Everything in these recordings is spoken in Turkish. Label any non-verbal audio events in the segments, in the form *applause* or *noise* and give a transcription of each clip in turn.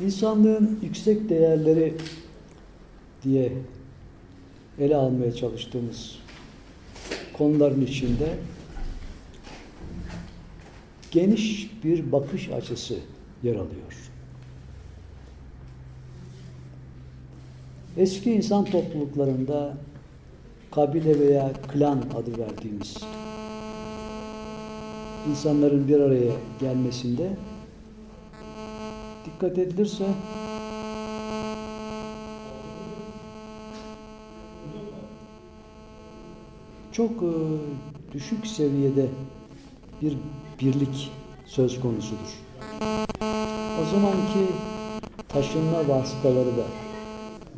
İnsanlığın yüksek değerleri diye ele almaya çalıştığımız konuların içinde geniş bir bakış açısı yer alıyor. Eski insan topluluklarında kabile veya klan adı verdiğimiz insanların bir araya gelmesinde dikkat edilirse çok e, düşük seviyede bir birlik söz konusudur. O zamanki taşınma vasıtaları da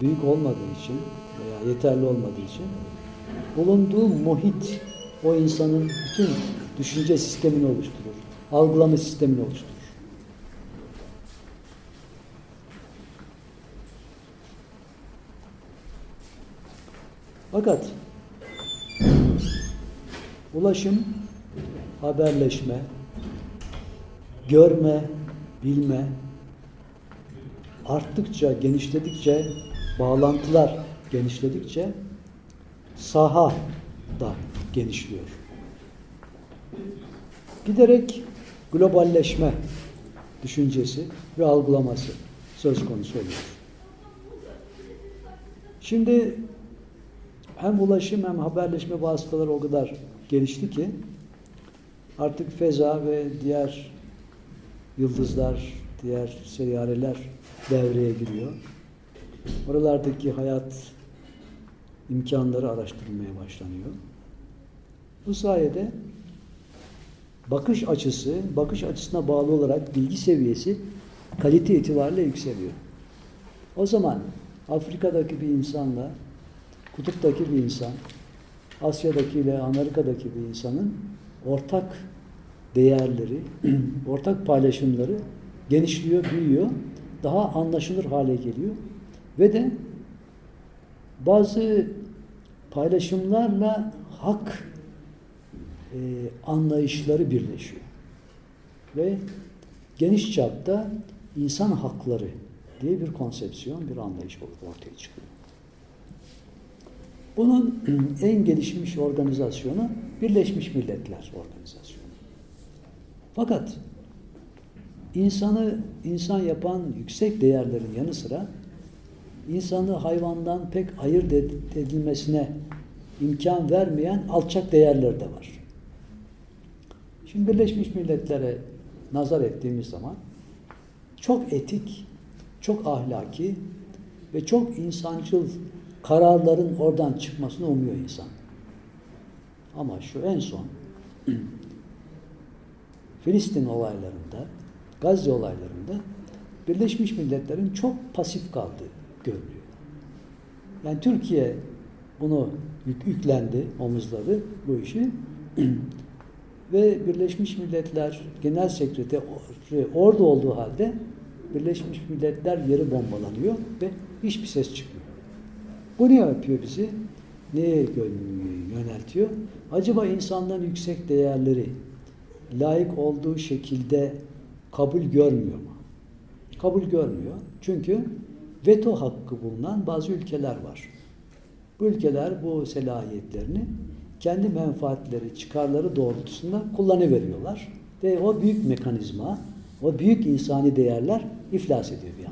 büyük olmadığı için veya yeterli olmadığı için bulunduğu muhit o insanın bütün düşünce sistemini oluşturur. Algılama sistemini oluşturur. Fakat ulaşım, haberleşme, görme, bilme arttıkça, genişledikçe, bağlantılar genişledikçe saha da genişliyor. Giderek globalleşme düşüncesi ve algılaması söz konusu oluyor. Şimdi hem ulaşım hem haberleşme vasıtaları o kadar gelişti ki artık feza ve diğer yıldızlar, diğer seyyareler devreye giriyor. Oralardaki hayat imkanları araştırılmaya başlanıyor. Bu sayede bakış açısı, bakış açısına bağlı olarak bilgi seviyesi kalite itibariyle yükseliyor. O zaman Afrika'daki bir insanla kutuptaki bir insan, Asya'daki ile Amerika'daki bir insanın ortak değerleri, *clears throat* ortak paylaşımları genişliyor, büyüyor, daha anlaşılır hale geliyor ve de bazı paylaşımlarla hak e, anlayışları birleşiyor. Ve geniş çapta insan hakları diye bir konsepsiyon, bir anlayış ortaya çıkıyor. Bunun en gelişmiş organizasyonu Birleşmiş Milletler Organizasyonu. Fakat insanı insan yapan yüksek değerlerin yanı sıra insanı hayvandan pek ayırt edilmesine imkan vermeyen alçak değerler de var. Şimdi Birleşmiş Milletler'e nazar ettiğimiz zaman çok etik, çok ahlaki ve çok insancıl kararların oradan çıkmasını umuyor insan. Ama şu en son *clears throat* Filistin olaylarında, Gazze olaylarında Birleşmiş Milletler'in çok pasif kaldığı görülüyor. Yani Türkiye bunu yük, yüklendi, omuzladı bu işi. *clears throat* Ve Birleşmiş Milletler Genel Sekreteri orada olduğu halde Birleşmiş Milletler yeri bombalanıyor ve hiçbir ses çıkmıyor. Bu ne yapıyor bizi? Neye yöneltiyor? Acaba insanların yüksek değerleri layık olduğu şekilde kabul görmüyor mu? Kabul görmüyor. Çünkü veto hakkı bulunan bazı ülkeler var. Bu ülkeler bu selahiyetlerini kendi menfaatleri, çıkarları doğrultusunda kullanıveriyorlar. Ve o büyük mekanizma, o büyük insani değerler iflas ediyor bir.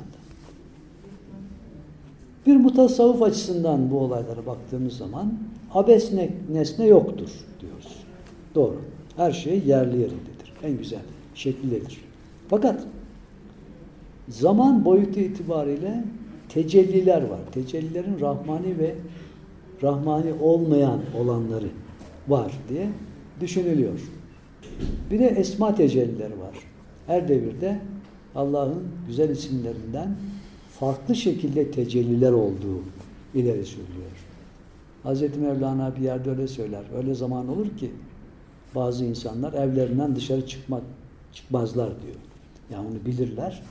Bir mutasavvuf açısından bu olaylara baktığımız zaman abes nesne yoktur diyoruz. Doğru. Her şey yerli yerindedir. En güzel şekildedir. Fakat zaman boyutu itibariyle tecelliler var. Tecellilerin rahmani ve rahmani olmayan olanları var diye düşünülüyor. Bir de esma tecellileri var. Her devirde Allah'ın güzel isimlerinden farklı şekilde tecelliler olduğu ileri sürülüyor. Hz. Mevlana bir yerde öyle söyler. Öyle zaman olur ki bazı insanlar evlerinden dışarı çıkmak çıkmazlar diyor. Yani onu bilirler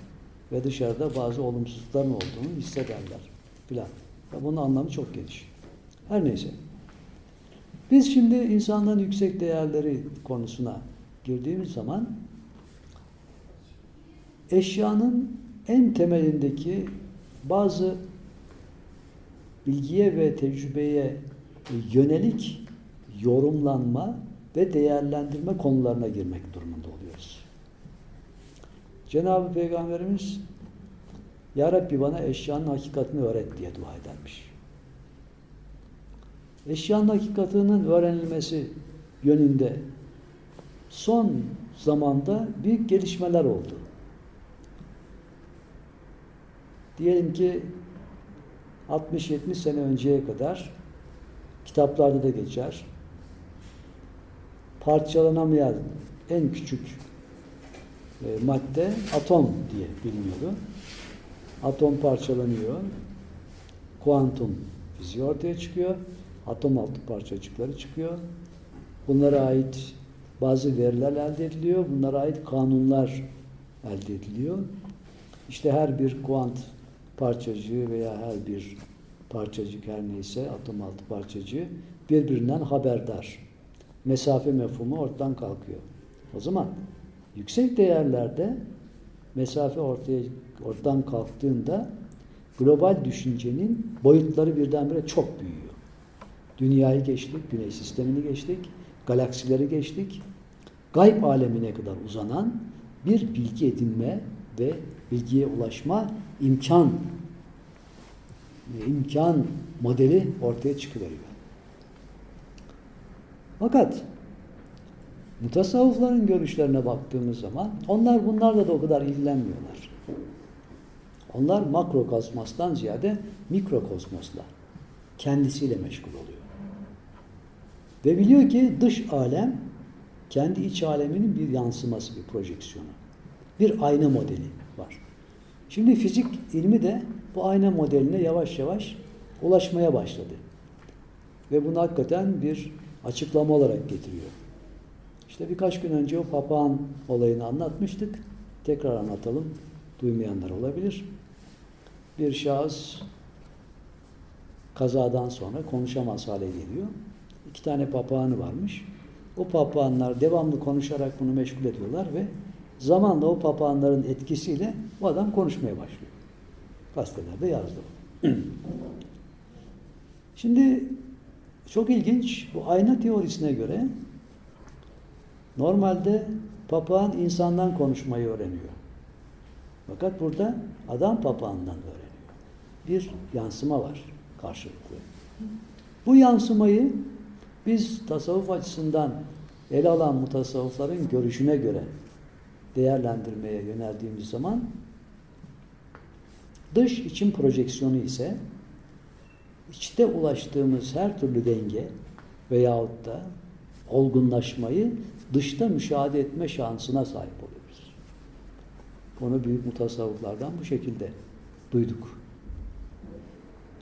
ve dışarıda bazı olumsuzlukların olduğunu hissederler filan. Ve bunun anlamı çok geniş. Her neyse. Biz şimdi insanların yüksek değerleri konusuna girdiğimiz zaman eşyanın en temelindeki bazı bilgiye ve tecrübeye yönelik yorumlanma ve değerlendirme konularına girmek durumunda oluyoruz. Cenab-ı Peygamberimiz Ya Rabbi bana eşyanın hakikatini öğret diye dua edermiş. Eşyanın hakikatinin öğrenilmesi yönünde son zamanda büyük gelişmeler oldu. Diyelim ki 60-70 sene önceye kadar kitaplarda da geçer. Parçalanamayan en küçük e, madde atom diye biliniyordu. Atom parçalanıyor. Kuantum fiziği ortaya çıkıyor. Atom altı parçacıkları çıkıyor. Bunlara ait bazı veriler elde ediliyor. Bunlara ait kanunlar elde ediliyor. İşte her bir kuant parçacığı veya her bir parçacık her neyse atom altı parçacığı birbirinden haberdar. Mesafe mefhumu ortadan kalkıyor. O zaman yüksek değerlerde mesafe ortaya ortadan kalktığında global düşüncenin boyutları birdenbire çok büyüyor. Dünyayı geçtik, güneş sistemini geçtik, galaksileri geçtik. Gayb alemine kadar uzanan bir bilgi edinme ve bilgiye ulaşma imkan imkan modeli ortaya çıkıveriyor. Fakat mutasavvıfların görüşlerine baktığımız zaman onlar bunlarla da o kadar ilgilenmiyorlar. Onlar makrokosmostan ziyade mikrokosmosla kendisiyle meşgul oluyor. Ve biliyor ki dış alem kendi iç aleminin bir yansıması, bir projeksiyonu. Bir ayna modeli var. Şimdi fizik ilmi de bu ayna modeline yavaş yavaş ulaşmaya başladı. Ve bunu hakikaten bir açıklama olarak getiriyor. İşte birkaç gün önce o papağan olayını anlatmıştık. Tekrar anlatalım. Duymayanlar olabilir. Bir şahıs kazadan sonra konuşamaz hale geliyor. İki tane papağanı varmış. O papağanlar devamlı konuşarak bunu meşgul ediyorlar ve zamanla o papağanların etkisiyle bu adam konuşmaya başlıyor. Gazetelerde yazdı. *clears throat* Şimdi çok ilginç bu ayna teorisine göre normalde papağan insandan konuşmayı öğreniyor. Fakat burada adam papağandan öğreniyor. Bir yansıma var karşılıklı. Bu yansımayı biz tasavvuf açısından ele alan mutasavvıfların görüşüne göre değerlendirmeye yöneldiğimiz zaman dış için projeksiyonu ise içte ulaştığımız her türlü denge veyahut da olgunlaşmayı dışta müşahede etme şansına sahip oluyoruz. Onu büyük mutasavvıflardan bu şekilde duyduk.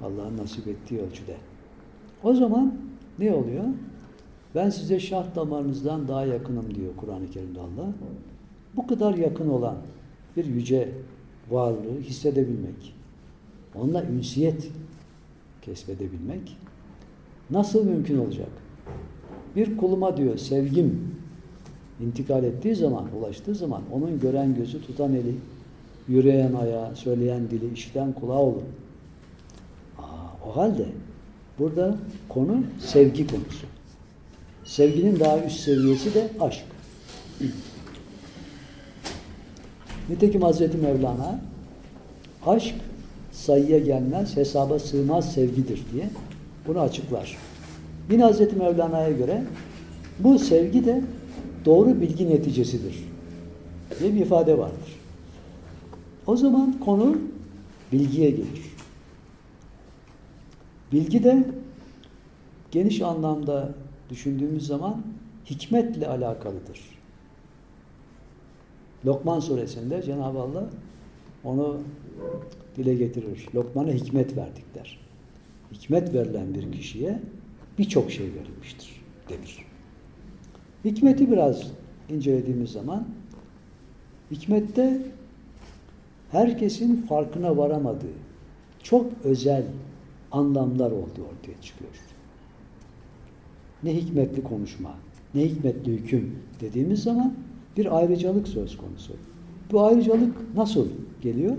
Allah'ın nasip ettiği ölçüde. O zaman ne oluyor? Ben size şah damarınızdan daha yakınım diyor Kur'an-ı Kerim'de Allah. Bu kadar yakın olan bir yüce varlığı hissedebilmek, onunla ünsiyet kesbedebilmek nasıl mümkün olacak? Bir kuluma diyor sevgim intikal ettiği zaman, ulaştığı zaman onun gören gözü, tutan eli, yürüyen ayağı, söyleyen dili, işiten kulağı olur. Aa, o halde burada konu sevgi konusu. Sevginin daha üst seviyesi de aşk. Nitekim Hazreti Mevlana aşk sayıya gelmez, hesaba sığmaz sevgidir diye bunu açıklar. Yine Hazreti Mevlana'ya göre bu sevgi de doğru bilgi neticesidir diye bir ifade vardır. O zaman konu bilgiye gelir. Bilgi de geniş anlamda düşündüğümüz zaman hikmetle alakalıdır. Lokman suresinde Cenab-ı Allah onu dile getirir. Lokman'a hikmet verdik der. Hikmet verilen bir kişiye birçok şey verilmiştir denir. Hikmeti biraz incelediğimiz zaman hikmette herkesin farkına varamadığı çok özel anlamlar olduğu ortaya çıkıyor. Ne hikmetli konuşma, ne hikmetli hüküm dediğimiz zaman bir ayrıcalık söz konusu. Bu ayrıcalık nasıl geliyor?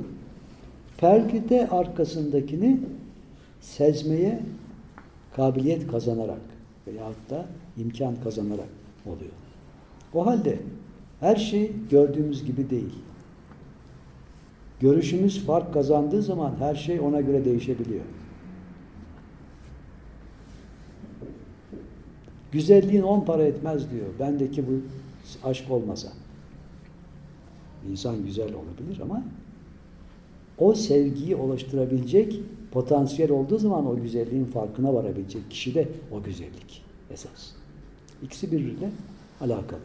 Perde arkasındakini sezmeye kabiliyet kazanarak veyahut da imkan kazanarak oluyor. O halde her şey gördüğümüz gibi değil. Görüşümüz fark kazandığı zaman her şey ona göre değişebiliyor. Güzelliğin on para etmez diyor. Bendeki bu aşk olmasa. İnsan güzel olabilir ama o sevgiyi oluşturabilecek potansiyel olduğu zaman o güzelliğin farkına varabilecek kişi de o güzellik esas. İkisi birbiriyle alakalı.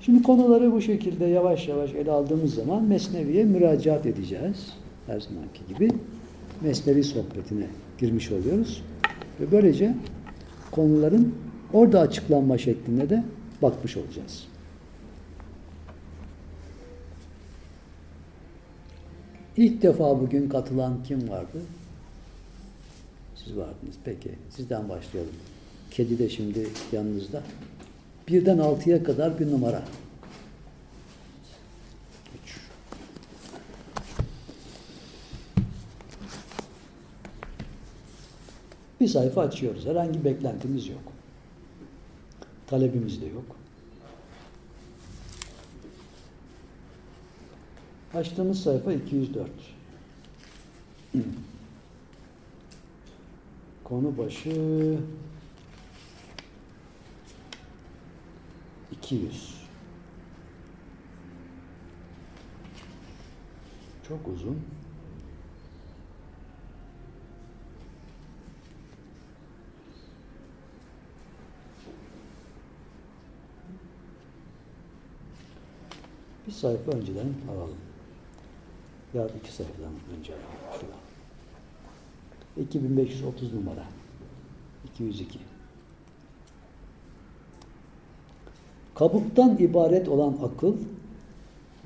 Şimdi konuları bu şekilde yavaş yavaş ele aldığımız zaman Mesnevi'ye müracaat edeceğiz. Her zamanki gibi Mesnevi sohbetine girmiş oluyoruz. Ve böylece konuların orada açıklanma şeklinde de bakmış olacağız. İlk defa bugün katılan kim vardı? Siz vardınız. Peki. Sizden başlayalım. Kedi de şimdi yanınızda. Birden altıya kadar bir numara. Bir sayfa açıyoruz. Herhangi beklentimiz yok. Talebimiz de yok. Açtığımız sayfa 204. *clears throat* Konu başı 200. Çok uzun. Bir sayfa önceden alalım. Ya da iki sayfadan önce alalım. Şurada. 2530 numara. 202. Kabuktan ibaret olan akıl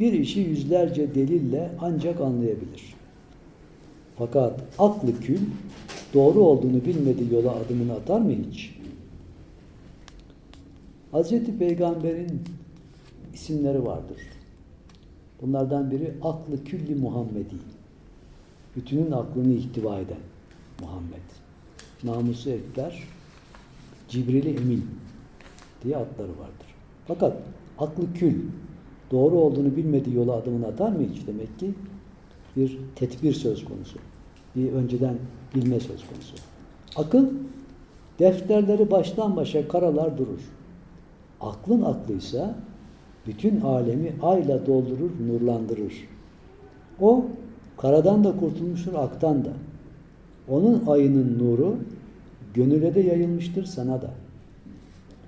bir işi yüzlerce delille ancak anlayabilir. Fakat aklı kül doğru olduğunu bilmediği yola adımını atar mı hiç? Hazreti Peygamber'in isimleri vardır. Bunlardan biri aklı külli Muhammedi. Bütünün aklını ihtiva eden Muhammed. Namusu ekber, Cibrili Emin diye adları vardır. Fakat aklı kül, doğru olduğunu bilmediği yola adımını atar mı hiç? Demek ki bir tedbir söz konusu. Bir önceden bilme söz konusu. Akıl, defterleri baştan başa karalar durur. Aklın aklıysa bütün alemi ayla doldurur, nurlandırır. O, karadan da kurtulmuştur, aktan da. Onun ayının nuru, gönüle de yayılmıştır sana da.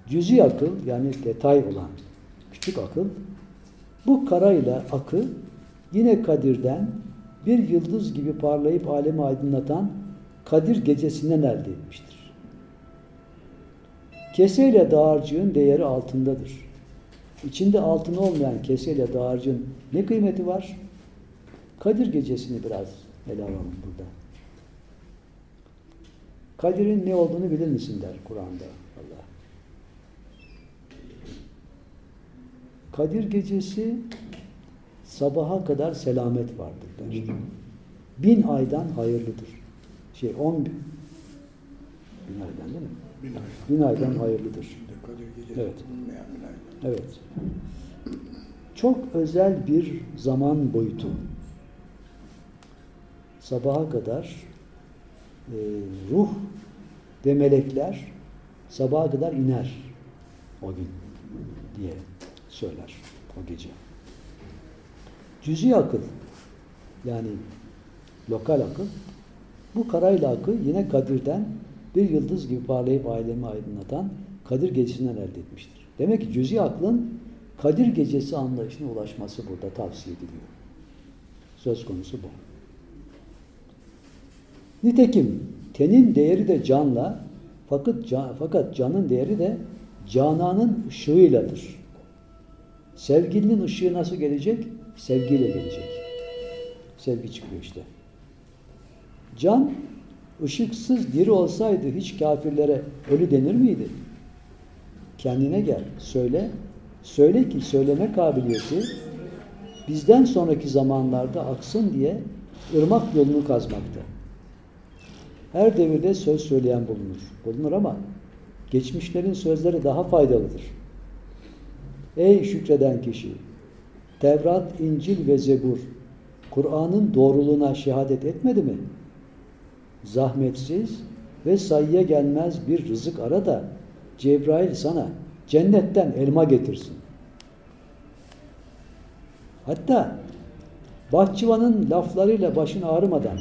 Cüzi akıl yani detay olan küçük akıl bu karayla akı yine Kadir'den bir yıldız gibi parlayıp alemi aydınlatan Kadir gecesinden elde etmiştir. Keseyle dağarcığın değeri altındadır. İçinde altın olmayan keseyle dağarcığın ne kıymeti var? Kadir gecesini biraz ele alalım burada. Kadir'in ne olduğunu bilir misin der Kur'an'da Allah. Kadir gecesi sabaha kadar selamet vardır der. Bin aydan hayırlıdır. Şey on bin. Bin aydan değil mi? Bin ay. Bin aydan hayırlıdır. Kadir gecesi Evet. bulunmayan bin aydan. Evet. Çok özel bir zaman boyutu. Sabaha kadar e, ruh ve melekler sabaha kadar iner o gün diye söyler o gece. Cüzi akıl yani lokal akıl bu karayla akıl yine Kadir'den bir yıldız gibi parlayıp ailemi aydınlatan Kadir gecesinden elde etmiştir. Demek ki cüzi aklın Kadir gecesi anlayışına ulaşması burada tavsiye ediliyor. Söz konusu bu. Nitekim tenin değeri de canla fakat can, fakat canın değeri de cananın ışığıyladır. Sevgilinin ışığı nasıl gelecek? Sevgiyle gelecek. Sevgi çıkıyor işte. Can ışıksız diri olsaydı hiç kafirlere ölü denir miydi? Kendine gel, söyle. Söyle ki söyleme kabiliyeti bizden sonraki zamanlarda aksın diye ırmak yolunu kazmakta. Her devirde söz söyleyen bulunur. Bulunur ama geçmişlerin sözleri daha faydalıdır. Ey şükreden kişi! Tevrat, İncil ve Zebur Kur'an'ın doğruluğuna şehadet etmedi mi? Zahmetsiz ve sayıya gelmez bir rızık ara da Cebrail sana cennetten elma getirsin. Hatta bahçıvanın laflarıyla başın ağrımadan,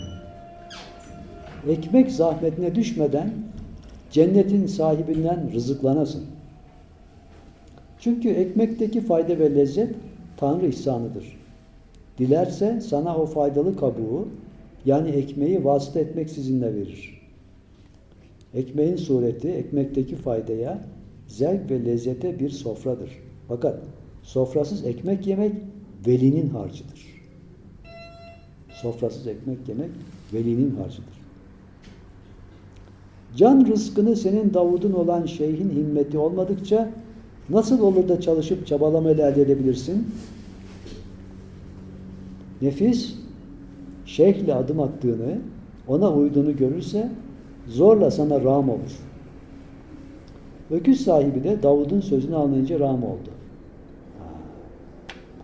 ekmek zahmetine düşmeden cennetin sahibinden rızıklanasın. Çünkü ekmekteki fayda ve lezzet Tanrı ihsanıdır. Dilerse sana o faydalı kabuğu yani ekmeği vasıta etmek sizinle verir. Ekmeğin sureti ekmekteki faydaya, zevk ve lezzete bir sofradır. Fakat sofrasız ekmek yemek velinin harcıdır. Sofrasız ekmek yemek velinin harcıdır. Can rızkını senin Davud'un olan şeyhin himmeti olmadıkça nasıl olur da çalışıp çabalamayla elde edebilirsin? Nefis şeyhle adım attığını, ona uyduğunu görürse zorla sana ram olur. Öküz sahibi de Davud'un sözünü anlayınca ram oldu.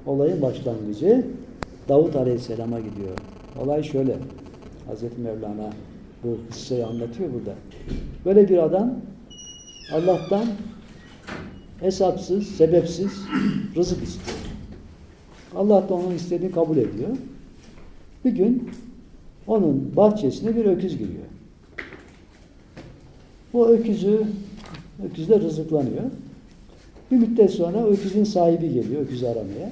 Olayın başlangıcı Davut Aleyhisselam'a gidiyor. Olay şöyle. Hazreti Mevlana bu kıssayı anlatıyor burada. Böyle bir adam Allah'tan hesapsız, sebepsiz rızık istiyor. Allah da onun istediğini kabul ediyor. Bir gün onun bahçesine bir öküz giriyor. O öküzü öküzle rızıklanıyor. Bir müddet sonra öküzün sahibi geliyor öküzü aramaya.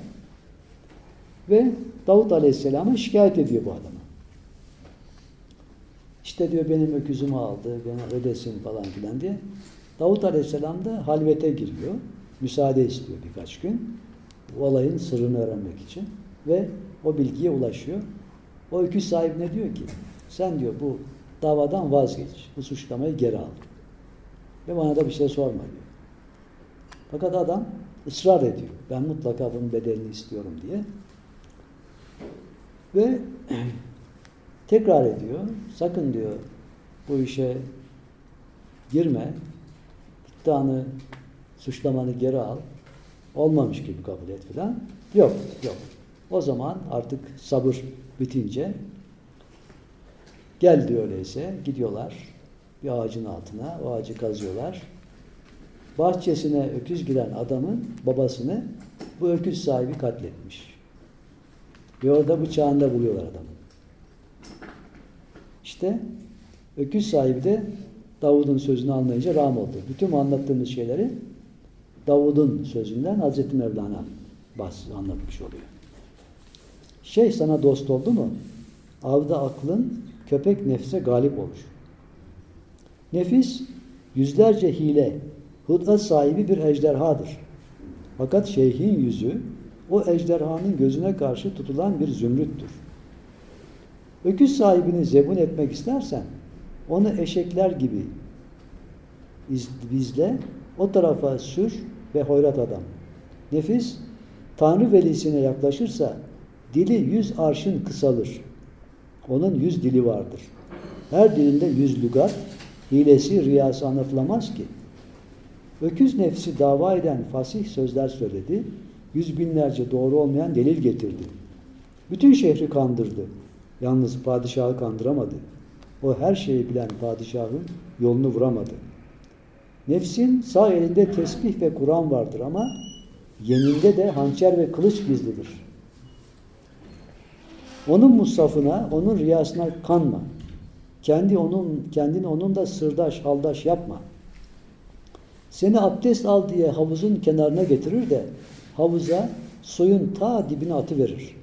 Ve Davut Aleyhisselam'a şikayet ediyor bu adamı. İşte diyor benim öküzümü aldı, bana ödesin falan filan diye. Davut Aleyhisselam da halvete giriyor. Müsaade istiyor birkaç gün. Olayın sırrını öğrenmek için. Ve o bilgiye ulaşıyor. O öküz sahibine diyor ki sen diyor bu davadan vazgeç. Bu suçlamayı geri al. Ve bana da bir şey sorma diyor. Fakat adam ısrar ediyor. Ben mutlaka bunun bedelini istiyorum diye. Ve *clears throat* tekrar ediyor. Sakın diyor bu işe girme. İddianı, suçlamanı geri al. Olmamış gibi kabul et filan. Yok, yok. O zaman artık sabır bitince gel diyor öyleyse. Gidiyorlar bir ağacın altına. O ağacı kazıyorlar. Bahçesine öküz giren adamın babasını bu öküz sahibi katletmiş. Ve orada bıçağında buluyorlar adamı. İşte öküz sahibi de Davud'un sözünü anlayınca ram oldu. Bütün anlattığımız şeyleri Davud'un sözünden Hazreti Mevlana bahs anlatmış oluyor. Şey sana dost oldu mu? Avda aklın köpek nefse galip olur. Nefis yüzlerce hile, hıdat sahibi bir ejderhadır. Fakat şeyhin yüzü o ejderhanın gözüne karşı tutulan bir zümrüttür. Öküz sahibini zebun etmek istersen onu eşekler gibi bizle o tarafa sür ve hoyrat adam. Nefis Tanrı velisine yaklaşırsa dili yüz arşın kısalır. Onun yüz dili vardır. Her dilinde yüz lügat, hilesi, riyası anlatılamaz ki. Öküz nefsi dava eden fasih sözler söyledi. Yüz binlerce doğru olmayan delil getirdi. Bütün şehri kandırdı. Yalnız padişahı kandıramadı. O her şeyi bilen padişahın yolunu vuramadı. Nefsin sağ elinde tesbih ve Kur'an vardır ama yeninde de hançer ve kılıç gizlidir. Onun musafına, onun riyasına kanma. Kendi onun, kendini onun da sırdaş, haldaş yapma. Seni abdest al diye havuzun kenarına getirir de havuza suyun ta dibine atıverir.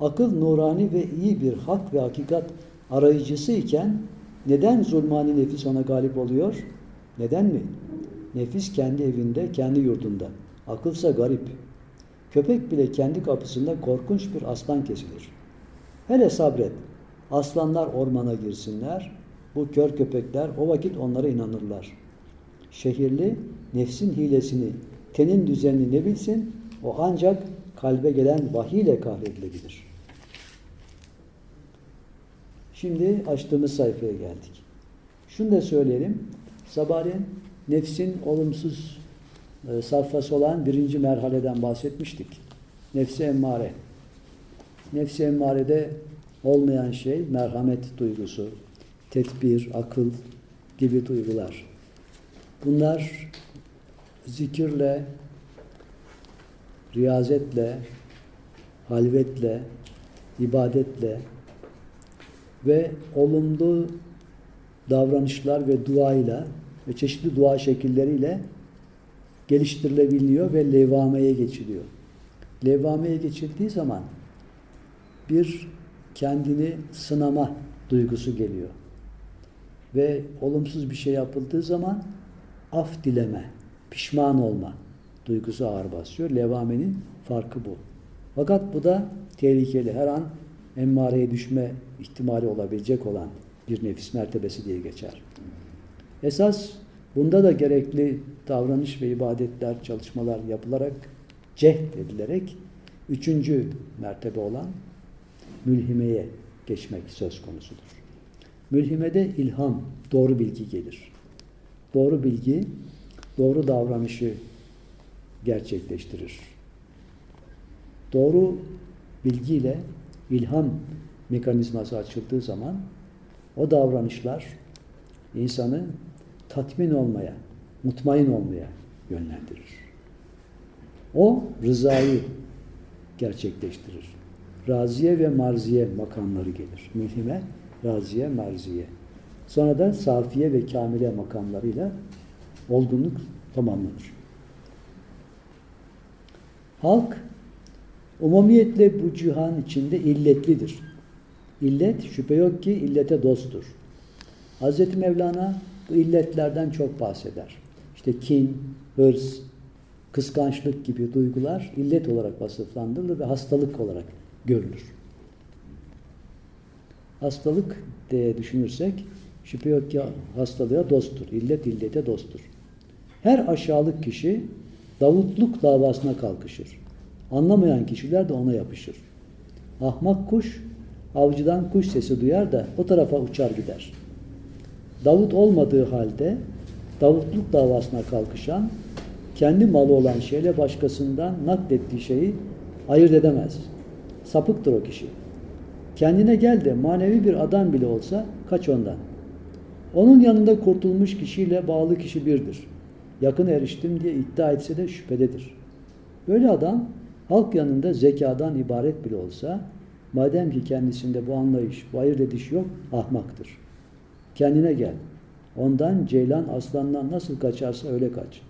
Akıl nurani ve iyi bir hak ve hakikat arayıcısı iken neden zulmani nefis ona galip oluyor? Neden mi? Nefis kendi evinde, kendi yurdunda. Akılsa garip. Köpek bile kendi kapısında korkunç bir aslan kesilir. Hele sabret. Aslanlar ormana girsinler. Bu kör köpekler o vakit onlara inanırlar. Şehirli nefsin hilesini, tenin düzenini ne bilsin? O ancak kalbe gelen vahiy ile kahredilebilir. Şimdi açtığımız sayfaya geldik. Şunu da söyleyelim. Sabahleyin nefsin olumsuz e, safhası olan birinci merhaleden bahsetmiştik. Nefsi emmare. Nefsi emmarede olmayan şey merhamet duygusu, tedbir, akıl gibi duygular. Bunlar zikirle, riyazetle, halvetle, ibadetle ve olumlu davranışlar ve duayla ve çeşitli dua şekilleriyle geliştirilebiliyor ve levameye geçiliyor. Levameye geçildiği zaman bir kendini sınama duygusu geliyor. Ve olumsuz bir şey yapıldığı zaman af dileme, pişman olma duygusu ağır basıyor. Levamenin farkı bu. Fakat bu da tehlikeli. Her an emmareye düşme ihtimali olabilecek olan bir nefis mertebesi diye geçer. Esas bunda da gerekli davranış ve ibadetler, çalışmalar yapılarak, cehd edilerek üçüncü mertebe olan mülhimeye geçmek söz konusudur. Mülhimede ilham, doğru bilgi gelir. Doğru bilgi, doğru davranışı gerçekleştirir. Doğru bilgiyle ilham mekanizması açıldığı zaman o davranışlar insanı tatmin olmaya, mutmain olmaya yönlendirir. O rızayı gerçekleştirir. Raziye ve marziye makamları gelir. Mülhime, raziye, marziye. Sonra da safiye ve kamile makamlarıyla olgunluk tamamlanır. Halk umumiyetle bu cihan içinde illetlidir. İllet şüphe yok ki illete dosttur. Hz. Mevlana bu illetlerden çok bahseder. İşte kin, hırs, kıskançlık gibi duygular illet olarak vasıflandırılır ve hastalık olarak görülür. Hastalık diye düşünürsek şüphe yok ki hastalığa dosttur. İllet illete dosttur. Her aşağılık kişi Davutluk davasına kalkışır. Anlamayan kişiler de ona yapışır. Ahmak kuş avcıdan kuş sesi duyar da o tarafa uçar gider. Davut olmadığı halde Davutluk davasına kalkışan kendi malı olan şeyle başkasından naklettiği şeyi ayırt edemez. Sapıktır o kişi. Kendine gel de manevi bir adam bile olsa kaç ondan. Onun yanında kurtulmuş kişiyle bağlı kişi birdir. Yakın eriştim diye iddia etse de şüphededir. Böyle adam halk yanında zekadan ibaret bile olsa madem ki kendisinde bu anlayış, bu ayırt ediş yok ahmaktır. Kendine gel. Ondan ceylan aslandan nasıl kaçarsa öyle kaç.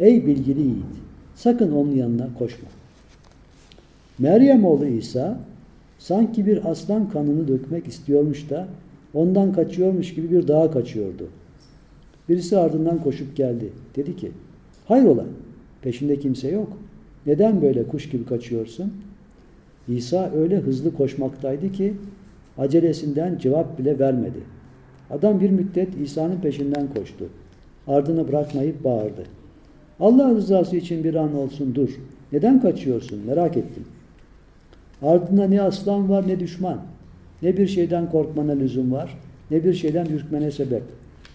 Ey bilgili yiğit! Sakın onun yanına koşma. Meryem oğlu İsa sanki bir aslan kanını dökmek istiyormuş da ondan kaçıyormuş gibi bir dağa kaçıyordu. Birisi ardından koşup geldi. Dedi ki, hayrola peşinde kimse yok. Neden böyle kuş gibi kaçıyorsun? İsa öyle hızlı koşmaktaydı ki acelesinden cevap bile vermedi. Adam bir müddet İsa'nın peşinden koştu. Ardını bırakmayıp bağırdı. Allah rızası için bir an olsun dur. Neden kaçıyorsun? Merak ettim. Ardında ne aslan var ne düşman. Ne bir şeyden korkmana lüzum var, ne bir şeyden ürkmene sebep.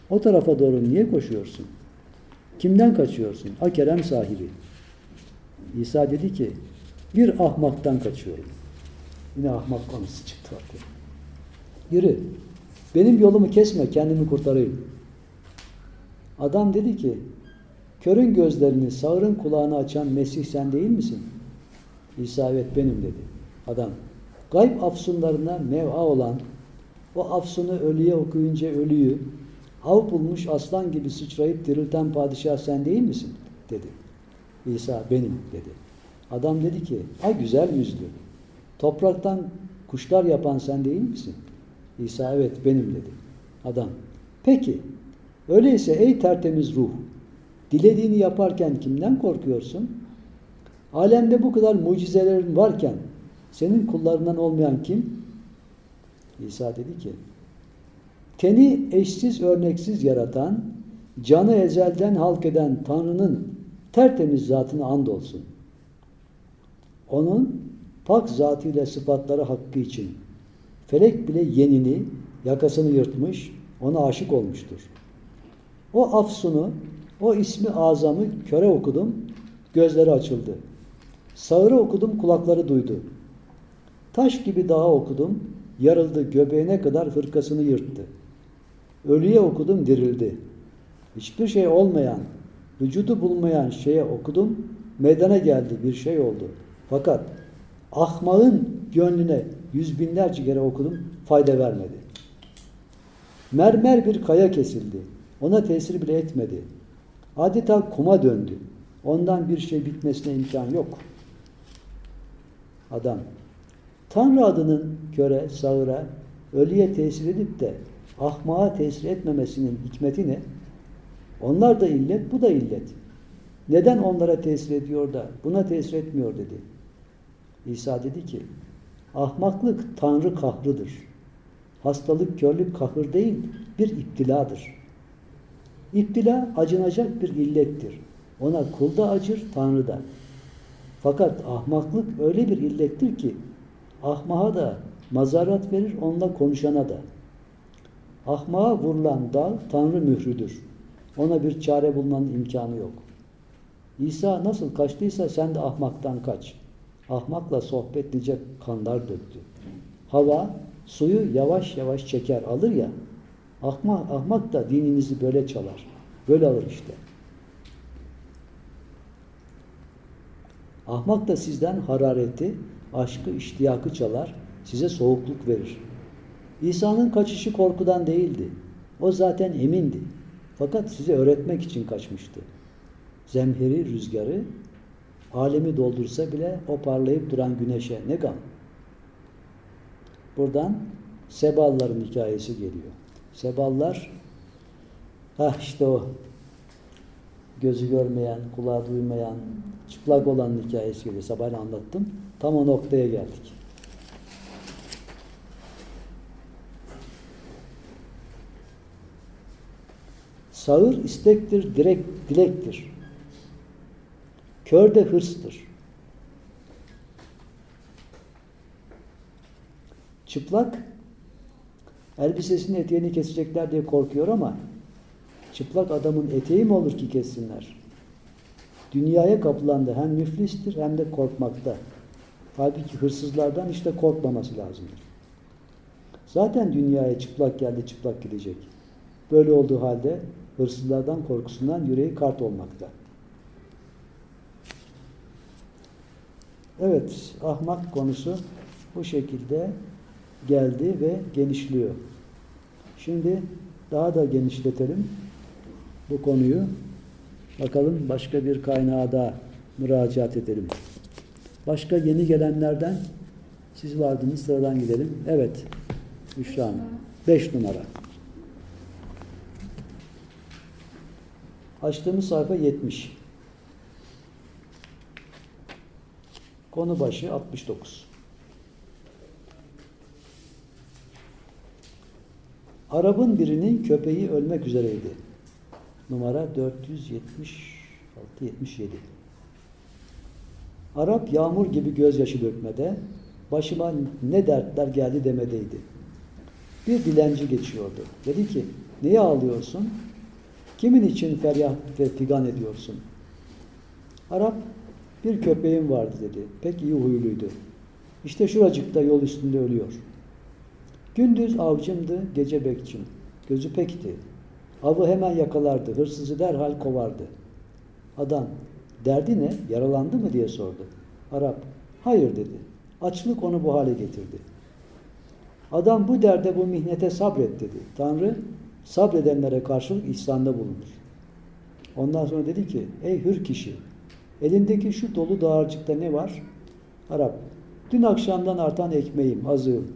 O tarafa doğru niye koşuyorsun? Kimden kaçıyorsun? Ha Kerem sahibi. İsa dedi ki, bir ahmaktan kaçıyorum. Yine ahmak konusu çıktı ortaya. Yürü. Benim yolumu kesme, kendimi kurtarayım. Adam dedi ki, körün gözlerini, sağırın kulağını açan Mesih sen değil misin? İsa evet benim dedi. Adam, gayb afsunlarına mev'a olan, o afsunu ölüye okuyunca ölüyü, av bulmuş aslan gibi sıçrayıp dirilten padişah sen değil misin? dedi. İsa benim dedi. Adam dedi ki, ay güzel yüzlü, topraktan kuşlar yapan sen değil misin? İsa evet benim dedi. Adam, peki öyleyse ey tertemiz ruh, dilediğini yaparken kimden korkuyorsun? Alemde bu kadar mucizelerin varken senin kullarından olmayan kim? İsa dedi ki, teni eşsiz örneksiz yaratan, canı ezelden halk eden Tanrı'nın tertemiz zatına andolsun. Onun pak zatıyla sıfatları hakkı için felek bile yenini, yakasını yırtmış, ona aşık olmuştur. O afsunu, o ismi azamı köre okudum, gözleri açıldı. Sağırı okudum, kulakları duydu. Taş gibi dağa okudum, yarıldı, göbeğine kadar hırkasını yırttı. Ölüye okudum, dirildi. Hiçbir şey olmayan, vücudu bulmayan şeye okudum, meydana geldi, bir şey oldu. Fakat ahmağın gönlüne yüz binlerce kere okudum, fayda vermedi. Mermer bir kaya kesildi. Ona tesir bile etmedi. Adeta kuma döndü. Ondan bir şey bitmesine imkan yok. Adam. Tanrı adının köre, sağıra, ölüye tesir edip de ahmağa tesir etmemesinin hikmeti ne? Onlar da illet, bu da illet. Neden onlara tesir ediyor da buna tesir etmiyor dedi. İsa dedi ki, ahmaklık Tanrı kahrıdır. Hastalık, körlük kahır değil, bir iptiladır. İptila acınacak bir illettir. Ona kul da acır, Tanrı da. Fakat ahmaklık öyle bir illettir ki ahmağa da mazarat verir, onunla konuşana da. Ahmağa vurulan dal Tanrı mührüdür. Ona bir çare bulmanın imkanı yok. İsa nasıl kaçtıysa sen de ahmaktan kaç. Ahmakla sohbet nice kanlar döktü. Hava suyu yavaş yavaş çeker alır ya. Ahmak, ahmak da dininizi böyle çalar. Böyle alır işte. Ahmak da sizden harareti, aşkı, iştiyakı çalar, size soğukluk verir. İsa'nın kaçışı korkudan değildi. O zaten emindi. Fakat size öğretmek için kaçmıştı. Zemheri rüzgarı alemi doldursa bile o parlayıp duran güneşe ne gam. Buradan Sebalların hikayesi geliyor. Seballar ha işte o gözü görmeyen, kulağı duymayan, çıplak olan hikayesi geliyor. Sabahleyin anlattım. Tam o noktaya geldik. Sağır istektir, direk, dilektir. Kör de hırstır. Çıplak elbisesinin eteğini kesecekler diye korkuyor ama çıplak adamın eteği mi olur ki kessinler? Dünyaya kapılandı hem müflistir hem de korkmakta. Halbuki hırsızlardan işte korkmaması lazımdır. Zaten dünyaya çıplak geldi çıplak gidecek. Böyle olduğu halde hırsızlardan korkusundan yüreği kart olmakta. Evet, ahmak konusu bu şekilde geldi ve genişliyor. Şimdi daha da genişletelim bu konuyu. Bakalım başka bir kaynağa da müracaat edelim. Başka yeni gelenlerden siz vardınız sıradan gidelim. Evet. Büşra Hanım. Beş numara. Açtığımız sayfa 70. Konu başı 69. Arap'ın birinin köpeği ölmek üzereydi. Numara 476-77. Arap yağmur gibi gözyaşı dökmede, başıma ne dertler geldi demedeydi. Bir dilenci geçiyordu. Dedi ki, niye ağlıyorsun? Kimin için feryat ve figan ediyorsun? Arap, bir köpeğim vardı dedi. Pek iyi huyluydu. İşte şuracıkta yol üstünde ölüyor. Gündüz avcımdı, gece bekçim. Gözü pekti. Avı hemen yakalardı, hırsızı derhal kovardı. Adam, derdi ne, yaralandı mı diye sordu. Arap, hayır dedi. Açlık onu bu hale getirdi. Adam bu derde, bu mihnete sabret dedi. Tanrı, sabredenlere karşılık ihsanda bulunur. Ondan sonra dedi ki, ey hür kişi, elindeki şu dolu dağarcıkta ne var? Arap, dün akşamdan artan ekmeğim, azığım.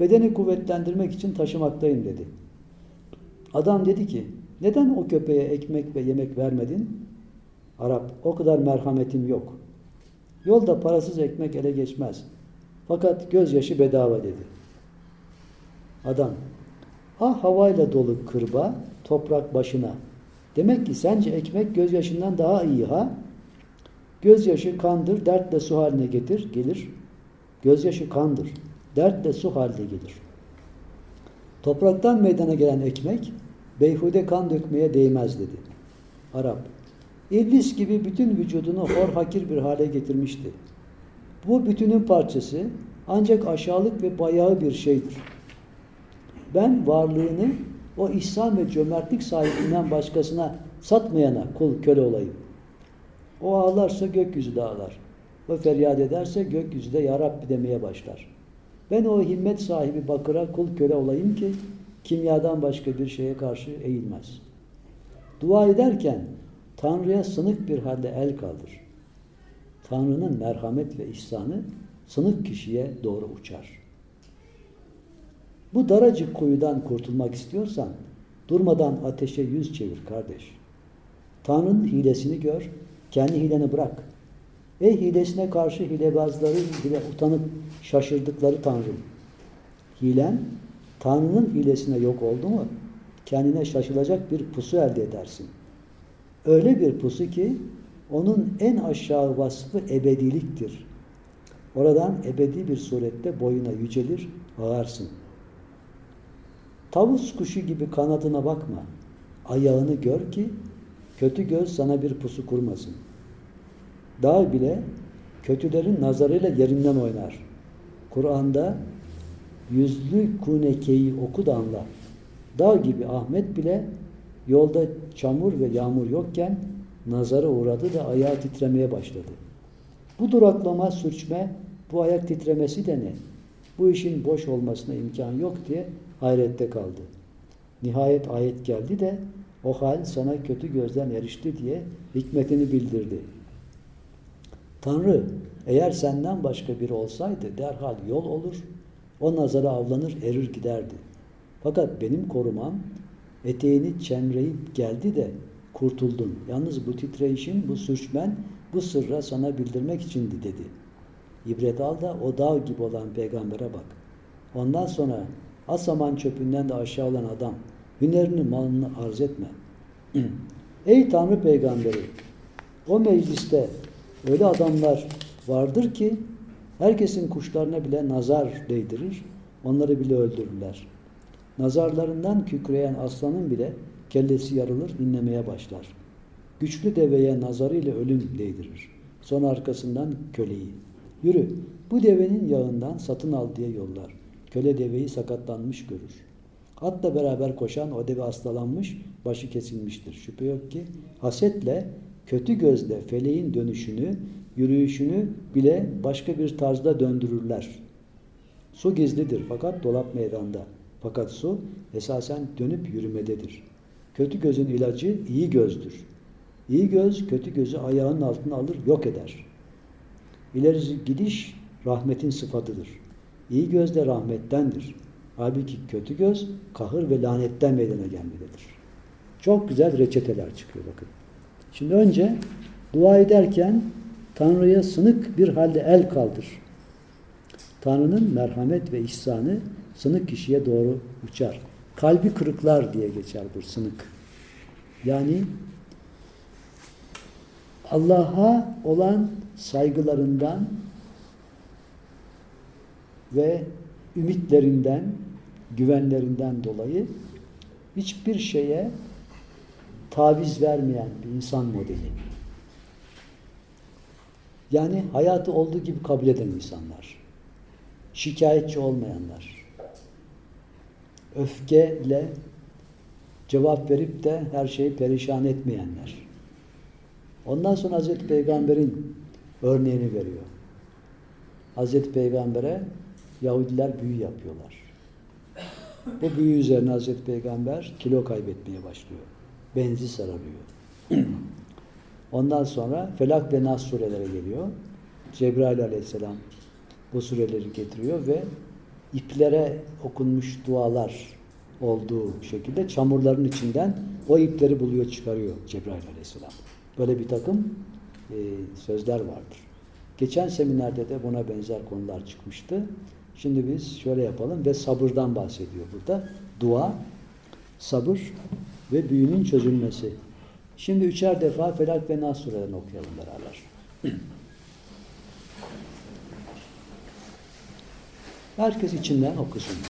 Bedeni kuvvetlendirmek için taşımaktayım dedi. Adam dedi ki, neden o köpeğe ekmek ve yemek vermedin? Arap, o kadar merhametim yok. Yolda parasız ekmek ele geçmez. Fakat gözyaşı bedava dedi. Adam, ah havayla dolu kırba, toprak başına. Demek ki sence ekmek gözyaşından daha iyi ha? Gözyaşı kandır, dertle su haline getir, gelir. Gözyaşı kandır, dertle su haline gelir. Topraktan meydana gelen ekmek, beyhude kan dökmeye değmez dedi. Arap. İblis gibi bütün vücudunu hor hakir bir hale getirmişti. Bu bütünün parçası ancak aşağılık ve bayağı bir şeydir. Ben varlığını o ihsan ve cömertlik sahibinden başkasına satmayana kul köle olayım. O ağlarsa gökyüzü de ağlar. O feryat ederse gökyüzü de Ya demeye başlar. Ben o himmet sahibi bakıra kul köle olayım ki kimyadan başka bir şeye karşı eğilmez. Dua ederken Tanrı'ya sınık bir halde el kaldır. Tanrı'nın merhamet ve ihsanı sınık kişiye doğru uçar. Bu daracık kuyudan kurtulmak istiyorsan durmadan ateşe yüz çevir kardeş. Tanrı'nın hilesini gör, kendi hileni bırak. Ey hilesine karşı hilebazları bile utanıp şaşırdıkları Tanrım. Hilen, Tanrı'nın hilesine yok oldu mu, kendine şaşılacak bir pusu elde edersin. Öyle bir pusu ki, onun en aşağı vasfı ebediliktir. Oradan ebedi bir surette boyuna yücelir, ağarsın. Tavus kuşu gibi kanadına bakma. Ayağını gör ki kötü göz sana bir pusu kurmasın. Dağ bile kötülerin nazarıyla yerinden oynar. Kur'an'da yüzlü kunekeyi oku da anla. Dağ gibi Ahmet bile yolda çamur ve yağmur yokken nazara uğradı da ayağı titremeye başladı. Bu duraklama, sürçme, bu ayak titremesi de ne? Bu işin boş olmasına imkan yok diye hayrette kaldı. Nihayet ayet geldi de o hal sana kötü gözden erişti diye hikmetini bildirdi. Tanrı eğer senden başka biri olsaydı derhal yol olur, o nazara avlanır erir giderdi. Fakat benim korumam eteğini çemreyip geldi de kurtuldun. Yalnız bu titreyişin, bu sürçmen bu sırra sana bildirmek içindi dedi. İbret al da o dağ gibi olan peygambere bak. Ondan sonra Asaman çöpünden de aşağı olan adam hünerini malını arz etme. *clears throat* Ey Tanrı peygamberi o mecliste öyle adamlar vardır ki herkesin kuşlarına bile nazar değdirir, onları bile öldürürler. Nazarlarından kükreyen aslanın bile kellesi yarılır, inlemeye başlar. Güçlü deveye nazarıyla ölüm değdirir. Sonra arkasından köleyi. Yürü, bu devenin yağından satın al diye yollar. Köle deveyi sakatlanmış görür. Atla beraber koşan o deve hastalanmış, başı kesilmiştir. Şüphe yok ki hasetle, kötü gözle feleğin dönüşünü, yürüyüşünü bile başka bir tarzda döndürürler. Su gizlidir fakat dolap meydanda. Fakat su esasen dönüp yürümededir. Kötü gözün ilacı iyi gözdür. İyi göz kötü gözü ayağının altına alır, yok eder. İleri gidiş rahmetin sıfatıdır. İyi göz de rahmettendir. Halbuki kötü göz kahır ve lanetten meydana gelmelidir. Çok güzel reçeteler çıkıyor bakın. Şimdi önce dua ederken Tanrı'ya sınık bir halde el kaldır. Tanrı'nın merhamet ve ihsanı sınık kişiye doğru uçar. Kalbi kırıklar diye geçer bu sınık. Yani Allah'a olan saygılarından ve ümitlerinden, güvenlerinden dolayı hiçbir şeye taviz vermeyen bir insan modeli. Yani hayatı olduğu gibi kabul eden insanlar. Şikayetçi olmayanlar. Öfkeyle cevap verip de her şeyi perişan etmeyenler. Ondan sonra Hazreti Peygamber'in örneğini veriyor. Hazreti Peygamber'e Yahudiler büyü yapıyorlar. Bu büyü üzerine Hazreti Peygamber kilo kaybetmeye başlıyor. Benzi sararıyor. *clears throat* Ondan sonra Felak ve Nas surelere geliyor. Cebrail aleyhisselam bu sureleri getiriyor ve iplere okunmuş dualar olduğu şekilde çamurların içinden o ipleri buluyor çıkarıyor Cebrail aleyhisselam. Böyle bir takım e, sözler vardır. Geçen seminerde de buna benzer konular çıkmıştı. Şimdi biz şöyle yapalım ve sabırdan bahsediyor burada. Dua, sabır ve büyünün çözülmesi. Şimdi üçer defa Felak ve Nas surelerini okuyalım beraber. *clears throat* Herkes içinden okusun.